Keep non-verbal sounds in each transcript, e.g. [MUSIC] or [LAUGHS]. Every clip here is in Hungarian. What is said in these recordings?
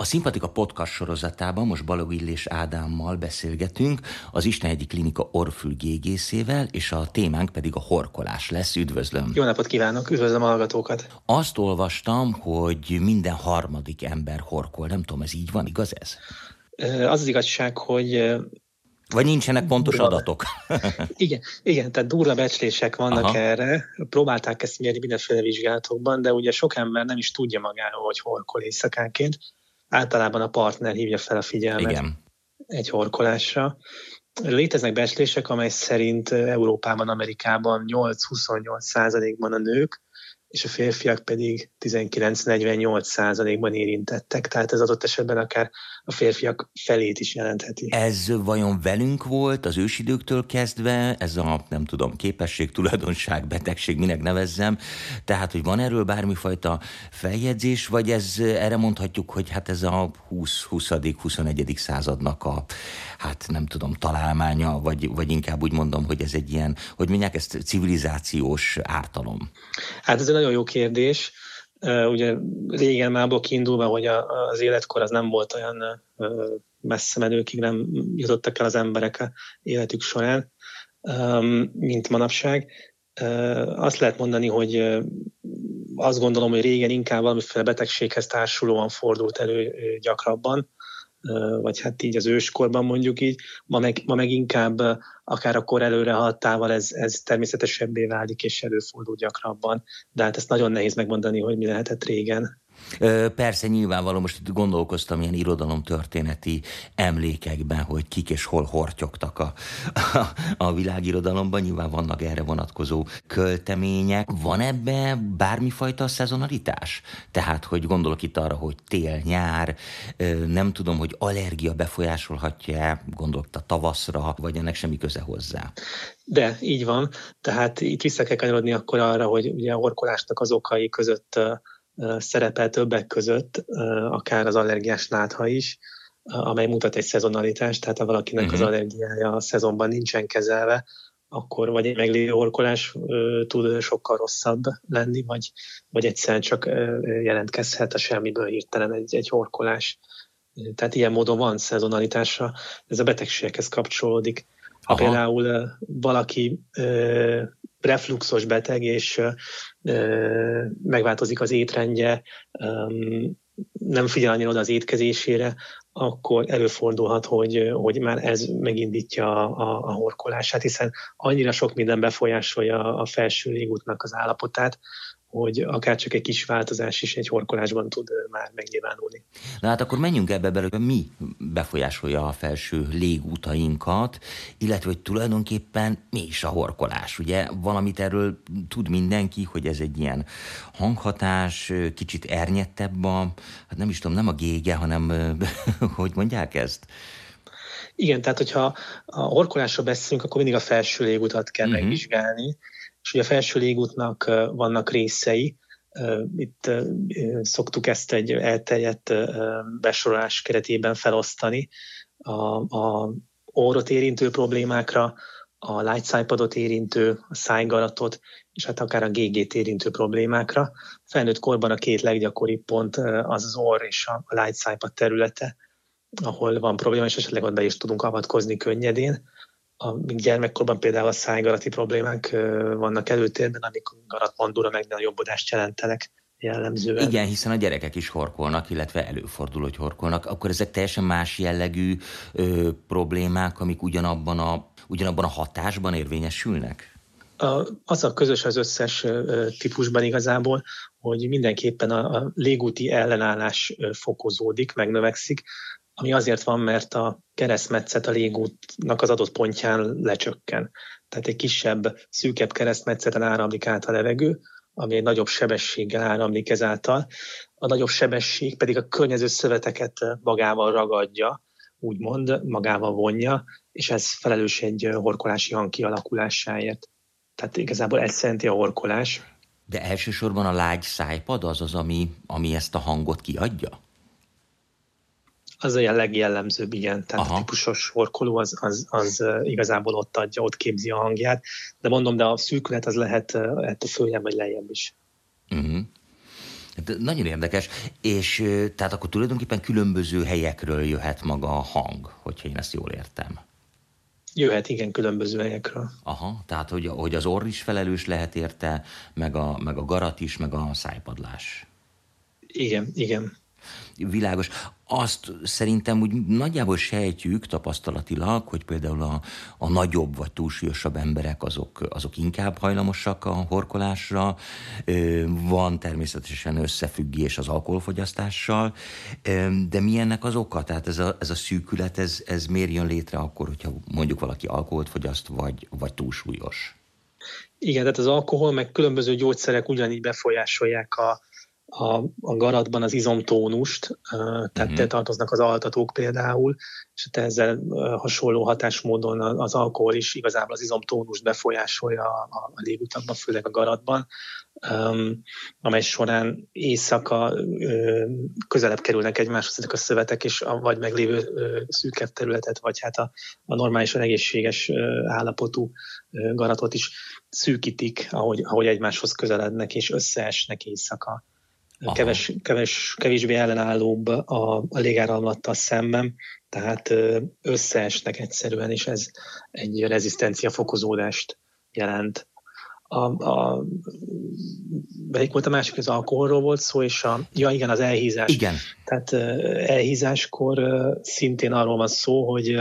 A Szimpatika podcast sorozatában most Balog Illés Ádámmal beszélgetünk, az Isten egyik klinika orfül gégészével, és a témánk pedig a horkolás lesz. Üdvözlöm! Jó napot kívánok, üdvözlöm a hallgatókat! Azt olvastam, hogy minden harmadik ember horkol. Nem tudom, ez így van, igaz ez? Az az igazság, hogy vagy nincsenek pontos adatok? [LAUGHS] igen, igen, tehát durva becslések vannak Aha. erre. Próbálták ezt mérni mindenféle vizsgálatokban, de ugye sok ember nem is tudja magáról, hogy horkol éjszakánként általában a partner hívja fel a figyelmet Igen. egy horkolásra. Léteznek becslések, amely szerint Európában, Amerikában 8-28 százalékban a nők és a férfiak pedig 19-48 százalékban érintettek, tehát ez adott esetben akár a férfiak felét is jelentheti. Ez vajon velünk volt az ősidőktől kezdve, ez a nem tudom, képesség, tulajdonság, betegség, minek nevezzem, tehát hogy van erről bármifajta feljegyzés, vagy ez erre mondhatjuk, hogy hát ez a 20-20-21. századnak a, hát nem tudom, találmánya, vagy, vagy inkább úgy mondom, hogy ez egy ilyen, hogy mondják ezt civilizációs ártalom? Hát ez egy nagyon jó kérdés. Ugye régen már abból kiindulva, hogy az életkor az nem volt olyan messze menőkig, nem jutottak el az emberek életük során, mint manapság. Azt lehet mondani, hogy azt gondolom, hogy régen inkább valamiféle betegséghez társulóan fordult elő gyakrabban, vagy hát így az őskorban mondjuk így, ma meg, ma meg inkább akár a kor előre haladtával ez, ez természetesebbé válik és előfordul gyakrabban, de hát ezt nagyon nehéz megmondani, hogy mi lehetett régen. Persze nyilvánvaló, most itt gondolkoztam ilyen irodalomtörténeti emlékekben, hogy kik és hol hortyogtak a, a, a világirodalomban, nyilván vannak erre vonatkozó költemények. Van ebbe bármifajta szezonalitás? Tehát, hogy gondolok itt arra, hogy tél, nyár, nem tudom, hogy allergia befolyásolhatja gondolok a tavaszra, vagy ennek semmi köze hozzá. De, így van. Tehát itt vissza kell kanyarodni akkor arra, hogy ugye a horkolásnak az okai között szerepel többek között, akár az allergiás nátha is, amely mutat egy szezonalitást, tehát ha valakinek uh-huh. az mhm. allergiája a szezonban nincsen kezelve, akkor vagy egy meglévő orkolás tud sokkal rosszabb lenni, vagy, vagy egyszerűen csak jelentkezhet a semmiből hirtelen egy, egy orkolás. Tehát ilyen módon van szezonalitása, ez a betegségekhez kapcsolódik. Ha Aha. például valaki refluxos beteg, és megváltozik az étrendje, nem figyel annyira oda az étkezésére, akkor előfordulhat, hogy, hogy már ez megindítja a, a, a horkolását, hiszen annyira sok minden befolyásolja a felső légútnak az állapotát, hogy akár csak egy kis változás is egy horkolásban tud már megnyilvánulni. Na hát akkor menjünk ebbe bele, mi befolyásolja a felső légútainkat, illetve hogy tulajdonképpen mi is a horkolás. Ugye valamit erről tud mindenki, hogy ez egy ilyen hanghatás, kicsit ernyettebb a, hát nem is tudom, nem a gége, hanem [LAUGHS] hogy mondják ezt? Igen, tehát hogyha a horkolásról beszélünk, akkor mindig a felső légutat kell uh-huh. megvizsgálni, és ugye a felső légútnak vannak részei, itt szoktuk ezt egy elterjedt besorolás keretében felosztani a, a orrot érintő problémákra, a lágyszájpadot érintő, a szájgaratot, és hát akár a GG-t érintő problémákra. Felnőtt korban a két leggyakoribb pont az az orr és a lágyszájpad területe, ahol van probléma, és esetleg ott is tudunk avatkozni könnyedén a gyermekkorban például a szájgarati problémák vannak előtérben, amik garatmandúra meg a jobbodást jelentenek jellemzően. Igen, hiszen a gyerekek is horkolnak, illetve előfordul, hogy horkolnak. Akkor ezek teljesen más jellegű ö, problémák, amik ugyanabban a, ugyanabban a hatásban érvényesülnek? A, az a közös az összes ö, típusban igazából, hogy mindenképpen a, a légúti ellenállás fokozódik, megnövekszik, ami azért van, mert a keresztmetszet a légútnak az adott pontján lecsökken. Tehát egy kisebb, szűkebb keresztmetszeten áramlik át a levegő, ami egy nagyobb sebességgel áramlik ezáltal. A nagyobb sebesség pedig a környező szöveteket magával ragadja, úgymond magával vonja, és ez felelős egy horkolási hang kialakulásáért. Tehát igazából ez szerinti a horkolás. De elsősorban a lágy szájpad az az, ami, ami ezt a hangot kiadja? Az a legjellemzőbb, igen. Tehát Aha. a típusos horkoló az, az, az igazából ott adja, ott képzi a hangját. De mondom, de a szűkület az lehet ettől följebb vagy lejjebb is. Uh-huh. Hát nagyon érdekes, és tehát akkor tulajdonképpen különböző helyekről jöhet maga a hang, hogyha én ezt jól értem. Jöhet, igen, különböző helyekről. Aha, tehát hogy, hogy az orr is felelős lehet érte, meg a, meg a garat is, meg a szájpadlás. Igen, igen világos. Azt szerintem úgy nagyjából sejtjük tapasztalatilag, hogy például a, a nagyobb vagy túlsúlyosabb emberek azok, azok inkább hajlamosak a horkolásra. Van természetesen összefüggés az alkoholfogyasztással, de mi ennek az oka? Tehát ez a, ez a szűkület, ez, ez miért jön létre akkor, hogyha mondjuk valaki alkoholt fogyaszt, vagy, vagy túlsúlyos? Igen, tehát az alkohol meg különböző gyógyszerek ugyanígy befolyásolják a, a, a garatban az izomtónust, tehát uh-huh. tartoznak az altatók például, és ezzel hasonló hatásmódon az alkohol is igazából az izomtónust befolyásolja a, a légutakban, főleg a garatban, um, amely során éjszaka um, közelebb kerülnek egymáshoz ezek a szövetek, és a vagy meglévő uh, szűkebb területet, vagy hát a, a normálisan egészséges uh, állapotú uh, garatot is szűkítik, ahogy, ahogy egymáshoz közelednek, és összeesnek éjszaka keves, keves, kevésbé ellenállóbb a, a légáramlattal szemben, tehát összeesnek egyszerűen, és ez egy rezisztencia fokozódást jelent. A, a, melyik volt a másik, az alkoholról volt szó, és a, ja igen, az elhízás. Igen. Tehát elhízáskor szintén arról van szó, hogy,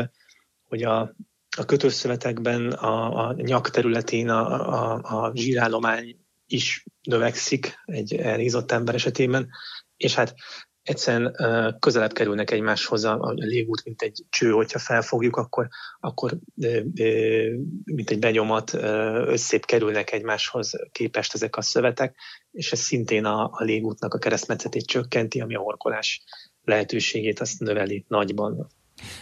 hogy a, a kötőszövetekben, a, a nyak területén a, a, a zsírállomány is növekszik egy elhízott ember esetében, és hát egyszerűen közelebb kerülnek egymáshoz a, a légút, mint egy cső, hogyha felfogjuk, akkor, akkor mint egy benyomat összép kerülnek egymáshoz képest ezek a szövetek, és ez szintén a, a légútnak a keresztmetszetét csökkenti, ami a horkolás lehetőségét azt növeli nagyban.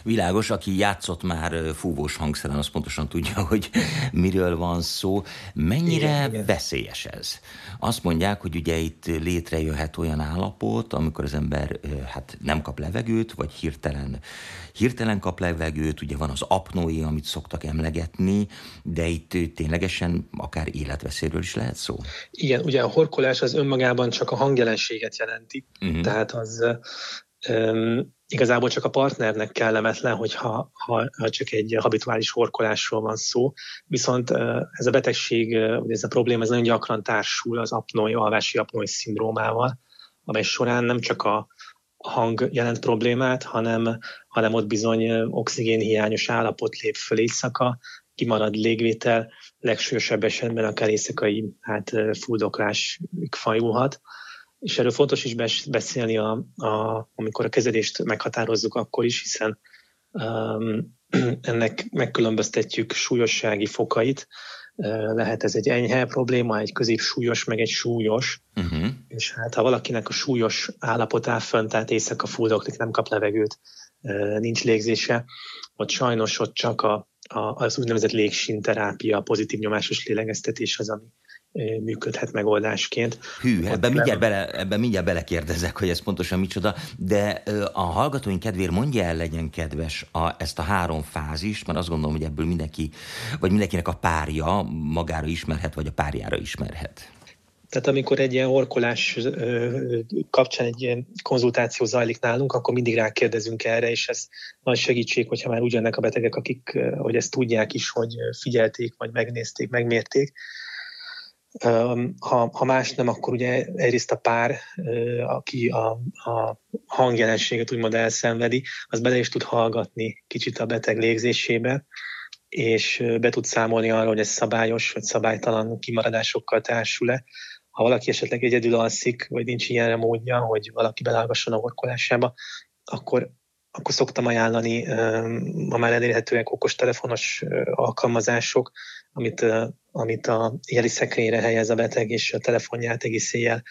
Világos, aki játszott már fúvós hangszeren, az pontosan tudja, [LAUGHS] hogy miről van szó. Mennyire igen, igen. veszélyes ez? Azt mondják, hogy ugye itt létrejöhet olyan állapot, amikor az ember hát nem kap levegőt, vagy hirtelen, hirtelen kap levegőt, ugye van az apnói, amit szoktak emlegetni, de itt ténylegesen akár életveszélyről is lehet szó. Igen, ugye a horkolás az önmagában csak a hangjelenséget jelenti, uh-huh. tehát az igazából csak a partnernek kellemetlen, hogyha ha, ha csak egy habituális horkolásról van szó, viszont ez a betegség, ez a probléma, ez nagyon gyakran társul az apnói, alvási apnói szindrómával, amely során nem csak a hang jelent problémát, hanem, hanem ott bizony oxigénhiányos állapot lép föl éjszaka, kimarad légvétel, legsősebb esetben akár éjszakai hát, fuldoklás fajulhat és erről fontos is beszélni, a, a, amikor a kezelést meghatározzuk akkor is, hiszen um, [CLEARS THROAT] ennek megkülönböztetjük súlyossági fokait. Uh, lehet ez egy enyhe probléma, egy középsúlyos, meg egy súlyos. Uh-huh. És hát ha valakinek a súlyos állapot áll fönn, tehát éjszaka fuldoklik, nem kap levegőt, uh, nincs légzése, ott sajnos ott csak a, a, az úgynevezett légsinterápia, a pozitív nyomásos lélegeztetés az, ami, működhet megoldásként. Hű, ebben mindjárt, bele, ebben mindjárt belekérdezek, hogy ez pontosan micsoda, de a hallgatóink kedvéért mondja el, legyen kedves a, ezt a három fázist, mert azt gondolom, hogy ebből mindenki, vagy mindenkinek a párja magára ismerhet, vagy a párjára ismerhet. Tehát amikor egy ilyen orkolás kapcsán egy ilyen konzultáció zajlik nálunk, akkor mindig rákérdezünk erre, és ez nagy segítség, hogyha már ugyanek a betegek, akik hogy ezt tudják is, hogy figyelték, vagy megnézték, megmérték, ha, ha más nem, akkor ugye egyrészt a pár, aki a, a hangjelenséget úgymond elszenvedi, az bele is tud hallgatni kicsit a beteg légzésébe, és be tud számolni arra, hogy ez szabályos vagy szabálytalan kimaradásokkal társul-e. Ha valaki esetleg egyedül alszik, vagy nincs ilyenre módja, hogy valaki belálgasson a horkolásába, akkor akkor szoktam ajánlani ma már elérhetőek okostelefonos alkalmazások, amit, amit a jeli szekrényre helyez a beteg, és a telefonját egész éjjel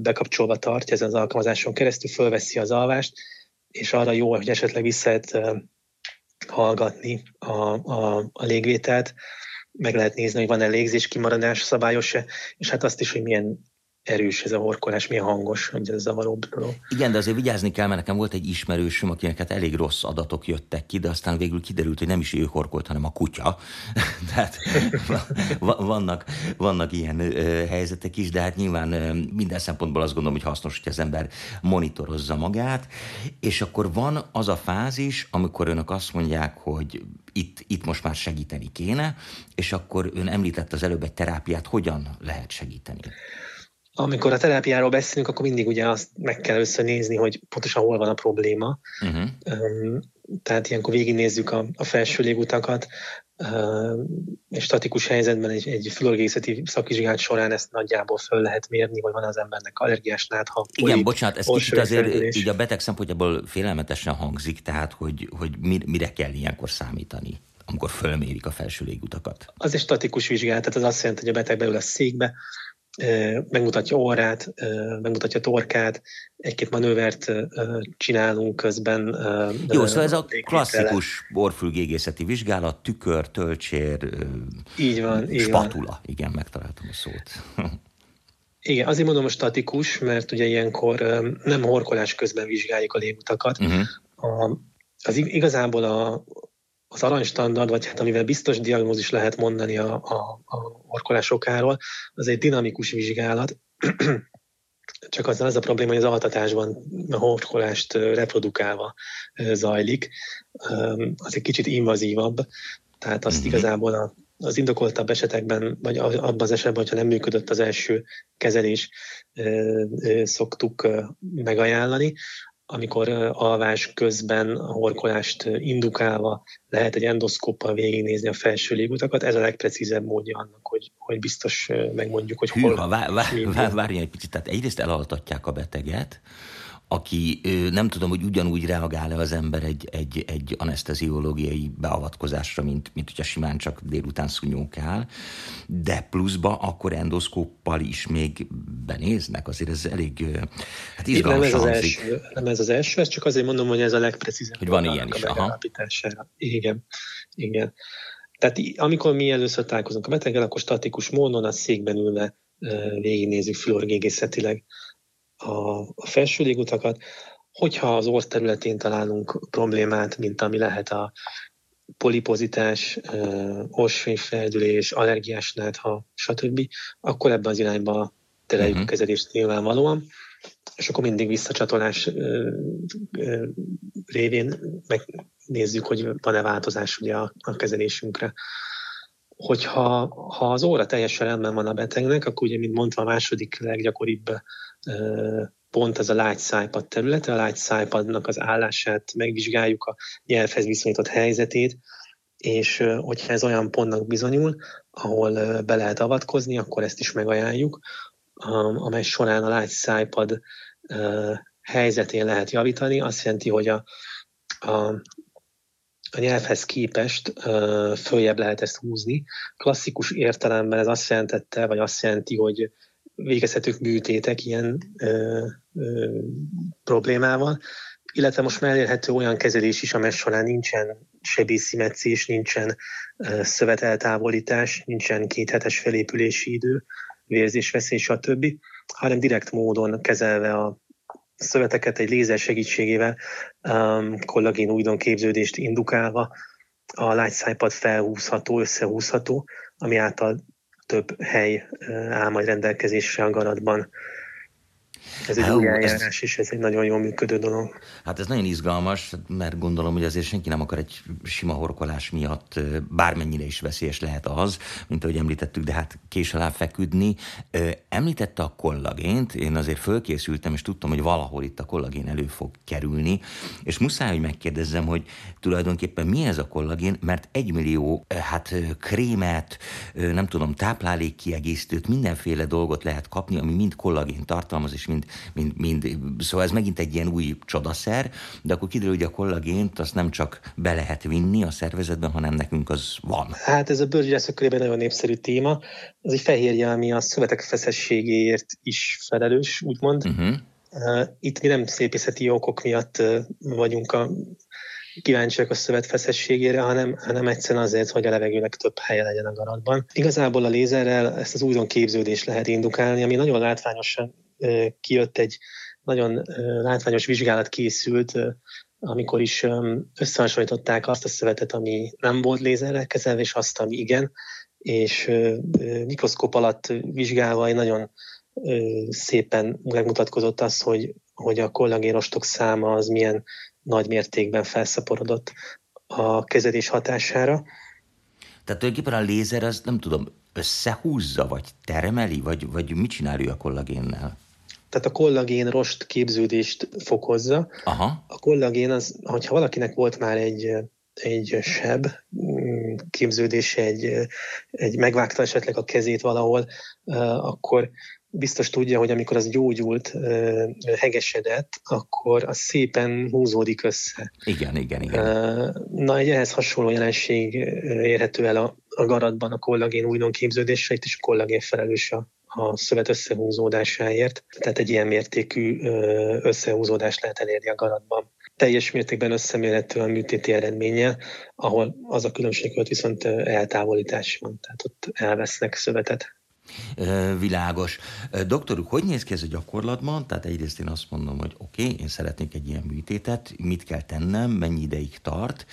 bekapcsolva tartja ezen az alkalmazáson keresztül, fölveszi az alvást, és arra jó, hogy esetleg vissza lehet hallgatni a, a, a légvételt, meg lehet nézni, hogy van-e légzés kimaradás szabályos-e, és hát azt is, hogy milyen erős ez a horkolás, milyen hangos, hogy ez zavaróbb dolog. Igen, de azért vigyázni kell, mert nekem volt egy ismerősöm, akinek hát elég rossz adatok jöttek ki, de aztán végül kiderült, hogy nem is ő horkolt, hanem a kutya. [LAUGHS] Tehát vannak, vannak ilyen helyzetek is, de hát nyilván minden szempontból azt gondolom, hogy hasznos, hogy az ember monitorozza magát, és akkor van az a fázis, amikor önök azt mondják, hogy itt, itt most már segíteni kéne, és akkor ön említett az előbb egy terápiát, hogyan lehet segíteni? Amikor a terápiáról beszélünk, akkor mindig ugye azt meg kell összenézni, hogy pontosan hol van a probléma. Uh-huh. Tehát ilyenkor végignézzük a, a felső légutakat, és statikus helyzetben egy, egy fülorgészeti szakvizsgálat során ezt nagyjából föl lehet mérni, hogy van az embernek allergiás nátha. Igen, bocsánat, ez kicsit azért így a beteg szempontjából félelmetesen hangzik, tehát hogy, hogy mire kell ilyenkor számítani amikor fölmérik a felső légutakat? Az egy statikus vizsgálat, tehát az azt jelenti, hogy a beteg beül a székbe, megmutatja orrát, megmutatja torkát, egy-két manővert csinálunk közben. Jó, szóval ez a klasszikus orfülgégészeti vizsgálat, tükör, töltsér, így van, így spatula. Van. Igen, megtaláltam a szót. [LAUGHS] Igen, azért mondom a statikus, mert ugye ilyenkor nem horkolás közben vizsgáljuk a légutakat. Uh-huh. A, az igazából a, az aranystandard, vagy hát amivel biztos diagnózis lehet mondani a, a, a orkolás okáról, az egy dinamikus vizsgálat, [CLEARS THROAT] csak azzal az a probléma, hogy az altatásban a horkolást reprodukálva zajlik. Az egy kicsit invazívabb, tehát azt mm-hmm. igazából a, az indokoltabb esetekben, vagy abban az esetben, hogyha nem működött az első kezelés, szoktuk megajánlani amikor alvás közben a horkolást indukálva lehet egy endoszkóppal végignézni a felső légutakat. Ez a legprecízebb módja annak, hogy, hogy biztos megmondjuk, hogy hol... Hűha, vár, vár, várjon egy picit, tehát egyrészt elaltatják a beteget, aki nem tudom, hogy ugyanúgy reagál-e az ember egy, egy, egy anesteziológiai beavatkozásra, mint, mint hogyha simán csak délután szúnyókál, de pluszba akkor endoszkóppal is még benéznek, azért ez elég hát izgalmas nem ez, az első, nem ez az első, ez csak azért mondom, hogy ez a legprecízebb. Hogy van ilyen is, aha. Igen, igen. Tehát amikor mi először találkozunk a beteggel, akkor statikus módon a székben ülve végignézzük fluorgégészetileg a, a felső légutakat, hogyha az orsz területén találunk problémát, mint ami lehet a polipozitás, orsfényfeldülés, allergiás nátha, stb., akkor ebben az irányba tereljük uh-huh. kezelést nyilvánvalóan, és akkor mindig visszacsatolás révén megnézzük, hogy van-e változás ugye a, a kezelésünkre. Hogyha ha az óra teljesen rendben van a betegnek, akkor ugye, mint mondtam, a második leggyakoribb pont ez a lágy szájpad területe, a lágy szájpadnak az állását megvizsgáljuk, a nyelvhez viszonyított helyzetét, és hogyha ez olyan pontnak bizonyul, ahol be lehet avatkozni, akkor ezt is megajánljuk, amely során a lágy szájpad helyzetén lehet javítani. Azt jelenti, hogy a, a, a nyelvhez képest följebb lehet ezt húzni. Klasszikus értelemben ez azt jelentette, vagy azt jelenti, hogy végezhetők műtétek ilyen ö, ö, problémával, illetve most már elérhető olyan kezelés is, amely során nincsen sebészimetszés, nincsen ö, szöveteltávolítás, nincsen kéthetes felépülési idő, vérzésveszély, stb., hanem direkt módon kezelve a szöveteket egy lézer segítségével, um, kollagén újdon képződést indukálva, a lágyszájpad felhúzható, összehúzható, ami által több hely áll majd rendelkezésre a garatban. Ez egy új eljárás, ez, és ez egy nagyon jól működő dolog. Hát ez nagyon izgalmas, mert gondolom, hogy azért senki nem akar egy sima horkolás miatt bármennyire is veszélyes lehet az, mint ahogy említettük, de hát kés alá feküdni. Említette a kollagént, én azért fölkészültem, és tudtam, hogy valahol itt a kollagén elő fog kerülni, és muszáj, hogy megkérdezzem, hogy tulajdonképpen mi ez a kollagén, mert egy millió hát krémet, nem tudom, táplálékkiegészítőt, mindenféle dolgot lehet kapni, ami mind kollagén tartalmaz, és mind mind, mind, szóval ez megint egy ilyen új csodaszer, de akkor kiderül, hogy a kollagént azt nem csak be lehet vinni a szervezetben, hanem nekünk az van. Hát ez a bőrgyászok körében nagyon népszerű téma. Ez egy fehérje, ami a szövetek feszességéért is felelős, úgymond. Uh-huh. Itt mi nem szépészeti okok miatt vagyunk a kíváncsiak a szövet feszességére, hanem, hanem egyszerűen azért, hogy a levegőnek több helye legyen a garatban. Igazából a lézerrel ezt az újdon képződést lehet indukálni, ami nagyon látványosan kijött egy nagyon látványos vizsgálat készült, amikor is összehasonlították azt a szövetet, ami nem volt lézerrel kezelve, és azt, ami igen, és mikroszkóp alatt vizsgálva egy nagyon szépen megmutatkozott az, hogy, hogy a kollagénostok száma az milyen nagy mértékben felszaporodott a kezelés hatására. Tehát tulajdonképpen a lézer az nem tudom, összehúzza, vagy termeli, vagy, vagy mit csinál ő a kollagénnel? Tehát a kollagén rost képződést fokozza. Aha. A kollagén az, hogyha valakinek volt már egy, egy seb mm, képződése, egy, egy megvágta esetleg a kezét valahol, akkor biztos tudja, hogy amikor az gyógyult, hegesedett, akkor az szépen húzódik össze. Igen, igen, igen. Na, egy ehhez hasonló jelenség érhető el a, a garatban a kollagén újdon képződése, itt is a kollagén felelős a, a szövet összehúzódásáért. Tehát egy ilyen mértékű összehúzódást lehet elérni a garatban. Teljes mértékben összemérhető a műtéti eredménye, ahol az a különbség, hogy viszont eltávolítás van, tehát ott elvesznek szövetet világos. Doktoruk, hogy néz ki ez a gyakorlatban? Tehát egyrészt én azt mondom, hogy oké, okay, én szeretnék egy ilyen műtétet, mit kell tennem, mennyi ideig tart,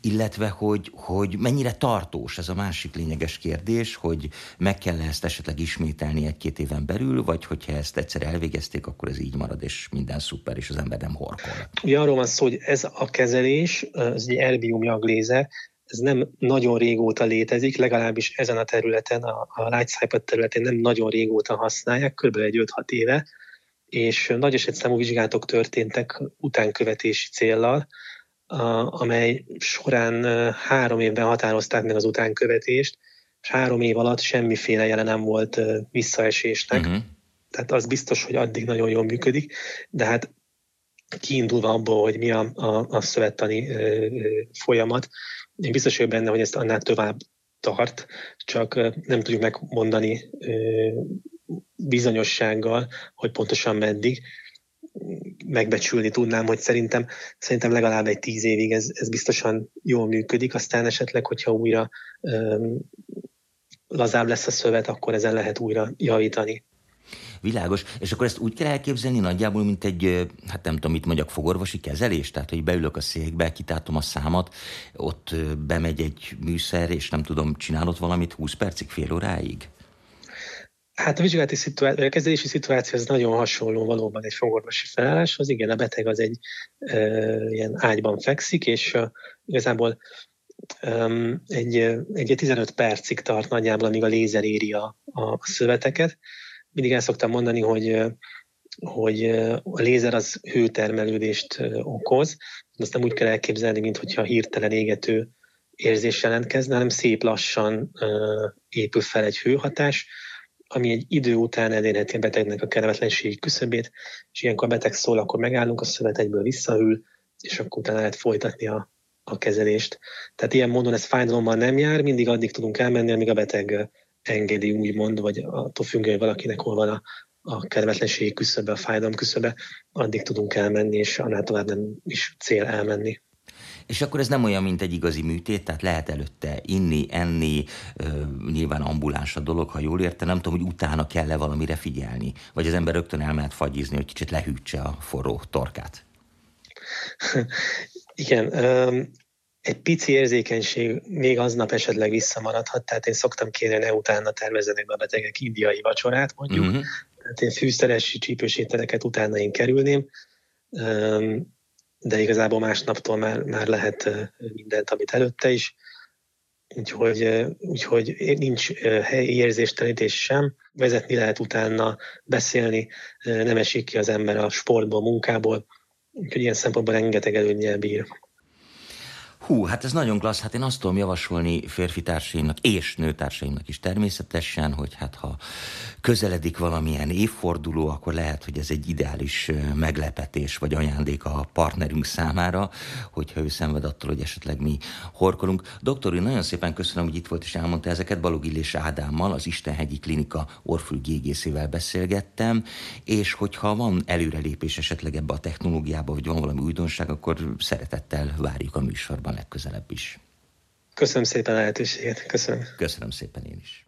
illetve hogy, hogy mennyire tartós, ez a másik lényeges kérdés, hogy meg kell ezt esetleg ismételni egy-két éven belül, vagy hogyha ezt egyszer elvégezték, akkor ez így marad, és minden szuper, és az ember nem horkol. Ugye arról van szó, hogy ez a kezelés, az egy erbium jaglézer, ez nem nagyon régóta létezik, legalábbis ezen a területen, a, a Lightcypher területén nem nagyon régóta használják, kb. egy 5-6 éve, és nagy esetszámú vizsgálatok történtek utánkövetési céllal, amely során három évben határozták meg az utánkövetést, és három év alatt semmiféle jele nem volt visszaesésnek. Uh-huh. Tehát az biztos, hogy addig nagyon jól működik, de hát kiindulva abból, hogy mi a, a, a szövettani folyamat, én biztos vagyok benne, hogy ezt annál tovább tart, csak nem tudjuk megmondani bizonyossággal, hogy pontosan meddig megbecsülni tudnám, hogy szerintem, szerintem legalább egy tíz évig ez, ez biztosan jól működik, aztán esetleg, hogyha újra lazább lesz a szövet, akkor ezen lehet újra javítani. Világos. És akkor ezt úgy kell elképzelni nagyjából, mint egy, hát nem tudom, mit mondjak, fogorvosi kezelés? Tehát, hogy beülök a székbe, kitátom a számat, ott bemegy egy műszer, és nem tudom, csinálod valamit 20 percig, fél óráig? Hát a vizsgálati szituáció, a kezelési szituáció az nagyon hasonló valóban egy fogorvosi felálláshoz. Igen, a beteg az egy e, ilyen ágyban fekszik, és e, igazából egy, egy 15 percig tart nagyjából, amíg a lézer éri a, a szöveteket, mindig el szoktam mondani, hogy, hogy a lézer az hőtermelődést okoz, azt nem úgy kell elképzelni, mint hogyha hirtelen égető érzés jelentkezne, hanem szép lassan épül fel egy hőhatás, ami egy idő után elérheti a betegnek a kellemetlenségi küszöbét, és ilyenkor a beteg szól, akkor megállunk, a szövet egyből visszahűl, és akkor utána lehet folytatni a, a kezelést. Tehát ilyen módon ez fájdalommal nem jár, mindig addig tudunk elmenni, amíg a beteg engedi, úgymond, vagy attól függően, hogy valakinek hol van a, a kedvetlenségi küszöbe, a fájdalom küszöbe, addig tudunk elmenni, és annál tovább nem is cél elmenni. És akkor ez nem olyan, mint egy igazi műtét, tehát lehet előtte inni, enni, ö, nyilván ambuláns a dolog, ha jól értem, nem tudom, hogy utána kell-e valamire figyelni, vagy az ember rögtön elmehet fagyizni, hogy kicsit lehűtse a forró torkát. [LAUGHS] Igen, egy pici érzékenység még aznap esetleg visszamaradhat, tehát én szoktam kérni, ne utána tervezzenek be a betegek indiai vacsorát mondjuk, uh-huh. tehát én fűszeres csípős ételeket utána én kerülném, de igazából másnaptól már, már lehet mindent, amit előtte is, úgyhogy, úgyhogy nincs helyi érzéstelenítés sem, vezetni lehet utána, beszélni, nem esik ki az ember a sportból, munkából, úgyhogy ilyen szempontból rengeteg előnyel bír. Hú, hát ez nagyon klassz. Hát én azt tudom javasolni férfi társaimnak és nőtársaimnak is természetesen, hogy hát ha közeledik valamilyen évforduló, akkor lehet, hogy ez egy ideális meglepetés vagy ajándék a partnerünk számára, hogyha ő szenved attól, hogy esetleg mi horkolunk. Doktor, én nagyon szépen köszönöm, hogy itt volt és elmondta ezeket. Balog Illés Ádámmal, az Istenhegyi Klinika orfülgégészével beszélgettem, és hogyha van előrelépés esetleg ebbe a technológiába, vagy van valami újdonság, akkor szeretettel várjuk a műsorban legközelebb is. Köszönöm szépen a lehetőséget. Köszönöm. Köszönöm szépen én is.